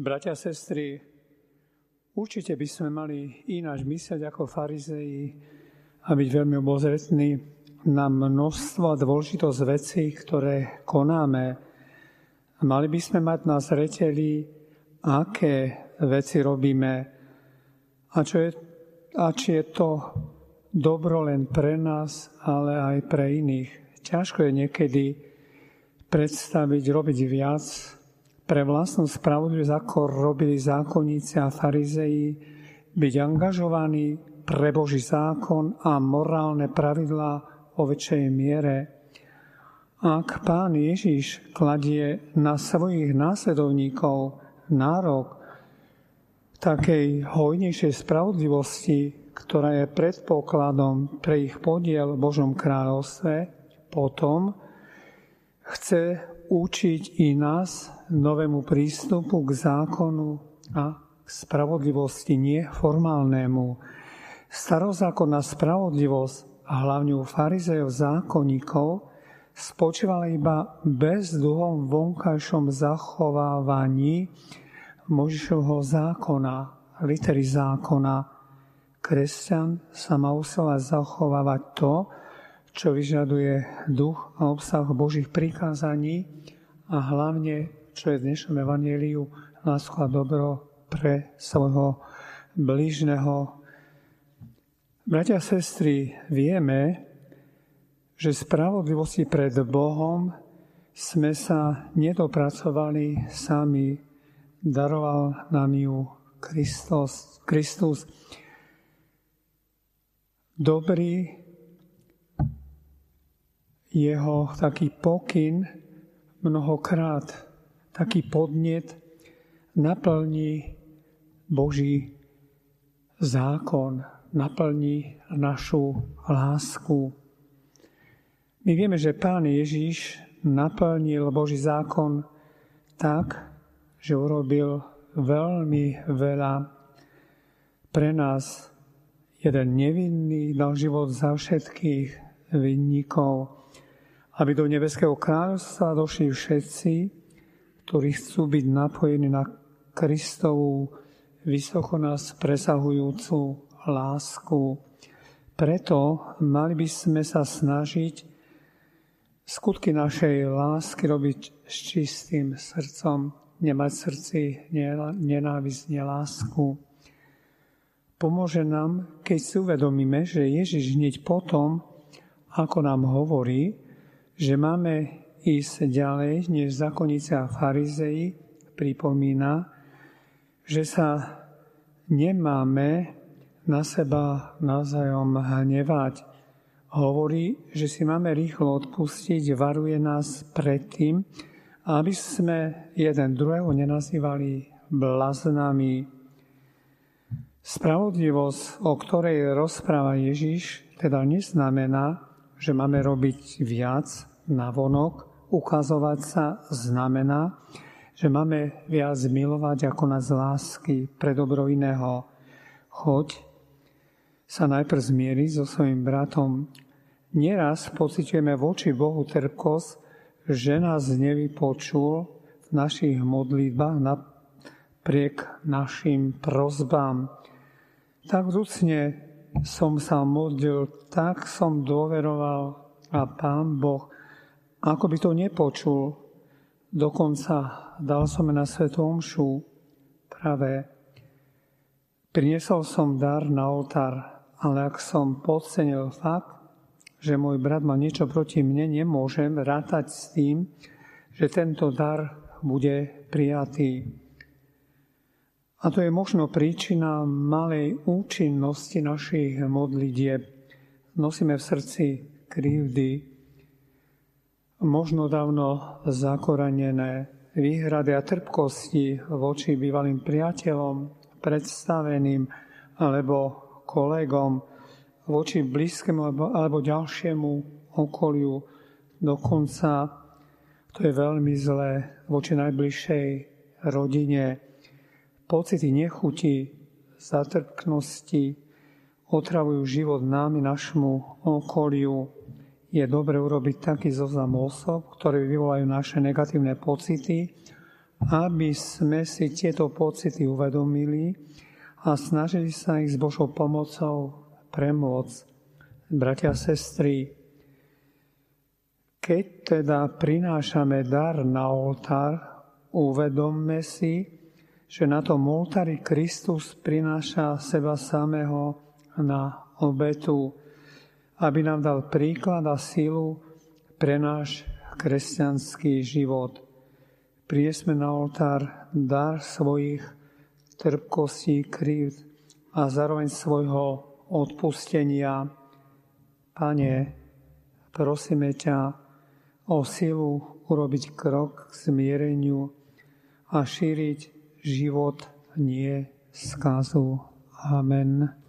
Bratia sestry, určite by sme mali ináč myslieť ako farizei a byť veľmi obozretní na množstvo a dôležitosť vecí, ktoré konáme. Mali by sme mať na zreteli, aké veci robíme a, čo je, a či je to dobro len pre nás, ale aj pre iných. Ťažko je niekedy predstaviť, robiť viac, pre vlastnú spravodlivosť, ako robili zákonníci a farizei, byť angažovaní pre Boží zákon a morálne pravidlá o väčšej miere. Ak pán Ježiš kladie na svojich následovníkov nárok takej hojnejšej spravodlivosti, ktorá je predpokladom pre ich podiel v Božom kráľovstve, potom chce učiť i nás novému prístupu k zákonu a k spravodlivosti, nie formálnemu. Starozákonná spravodlivosť a hlavne u farizejov zákonníkov spočívala iba bezduhom vonkajšom zachovávaní Možišovho zákona, litery zákona. Kresťan sa má usilovať zachovávať to, čo vyžaduje duch a obsah Božích prikázaní a hlavne čo je v dnešnom evaníliu lásku a dobro pre svojho blížneho. Bratia a sestry, vieme, že spravodlivosti pred Bohom sme sa nedopracovali sami. Daroval nám ju Kristus. Kristus. Dobrý jeho taký pokyn mnohokrát taký podnet naplní Boží zákon, naplní našu lásku. My vieme, že Pán Ježiš naplnil Boží zákon tak, že urobil veľmi veľa pre nás. Jeden nevinný dal život za všetkých vinníkov, aby do nebeského kráľovstva došli všetci, ktorí chcú byť napojení na Kristovú vysoko nás presahujúcu lásku. Preto mali by sme sa snažiť skutky našej lásky robiť s čistým srdcom, nemať srdci nenávisť, lásku. Pomôže nám, keď si uvedomíme, že Ježiš hneď potom, ako nám hovorí, že máme ísť ďalej, než zákonníci a farizei pripomína, že sa nemáme na seba navzájom hnevať. Hovorí, že si máme rýchlo odpustiť, varuje nás predtým, aby sme jeden druhého nenazývali blaznami. Spravodlivosť, o ktorej rozpráva Ježiš, teda neznamená, že máme robiť viac na vonok, ukazovať sa znamená, že máme viac milovať ako nás lásky pre dobro iného. Choď sa najprv zmieriť so svojim bratom. Nieraz pocitujeme voči Bohu trpkosť, že nás nevypočul v našich modlitbách napriek našim prozbám. Tak vúcne som sa modlil, tak som dôveroval a Pán Boh ako by to nepočul, dokonca dal som na Svetu Omšu práve priniesol som dar na oltár, ale ak som podcenil fakt, že môj brat má niečo proti mne, nemôžem rátať s tým, že tento dar bude prijatý. A to je možno príčina malej účinnosti našich modlitieb. Nosíme v srdci krivdy, možno dávno zakoranené výhrady a trpkosti voči bývalým priateľom, predstaveným alebo kolegom, voči blízkemu alebo, alebo ďalšiemu okoliu. Dokonca to je veľmi zlé voči najbližšej rodine. Pocity nechuti, zatrpknosti otravujú život námi, našmu okoliu, je dobre urobiť taký zoznam osob, ktoré vyvolajú naše negatívne pocity aby sme si tieto pocity uvedomili a snažili sa ich s Božou pomocou premôcť. Bratia a sestry, keď teda prinášame dar na oltár, uvedomme si, že na tom oltári Kristus prináša seba samého na obetu, aby nám dal príklad a sílu pre náš kresťanský život. Priesme na oltár dar svojich trpkostí, krivd a zároveň svojho odpustenia. Pane, prosíme ťa o silu urobiť krok k zmiereniu a šíriť život, nie skazu. Amen.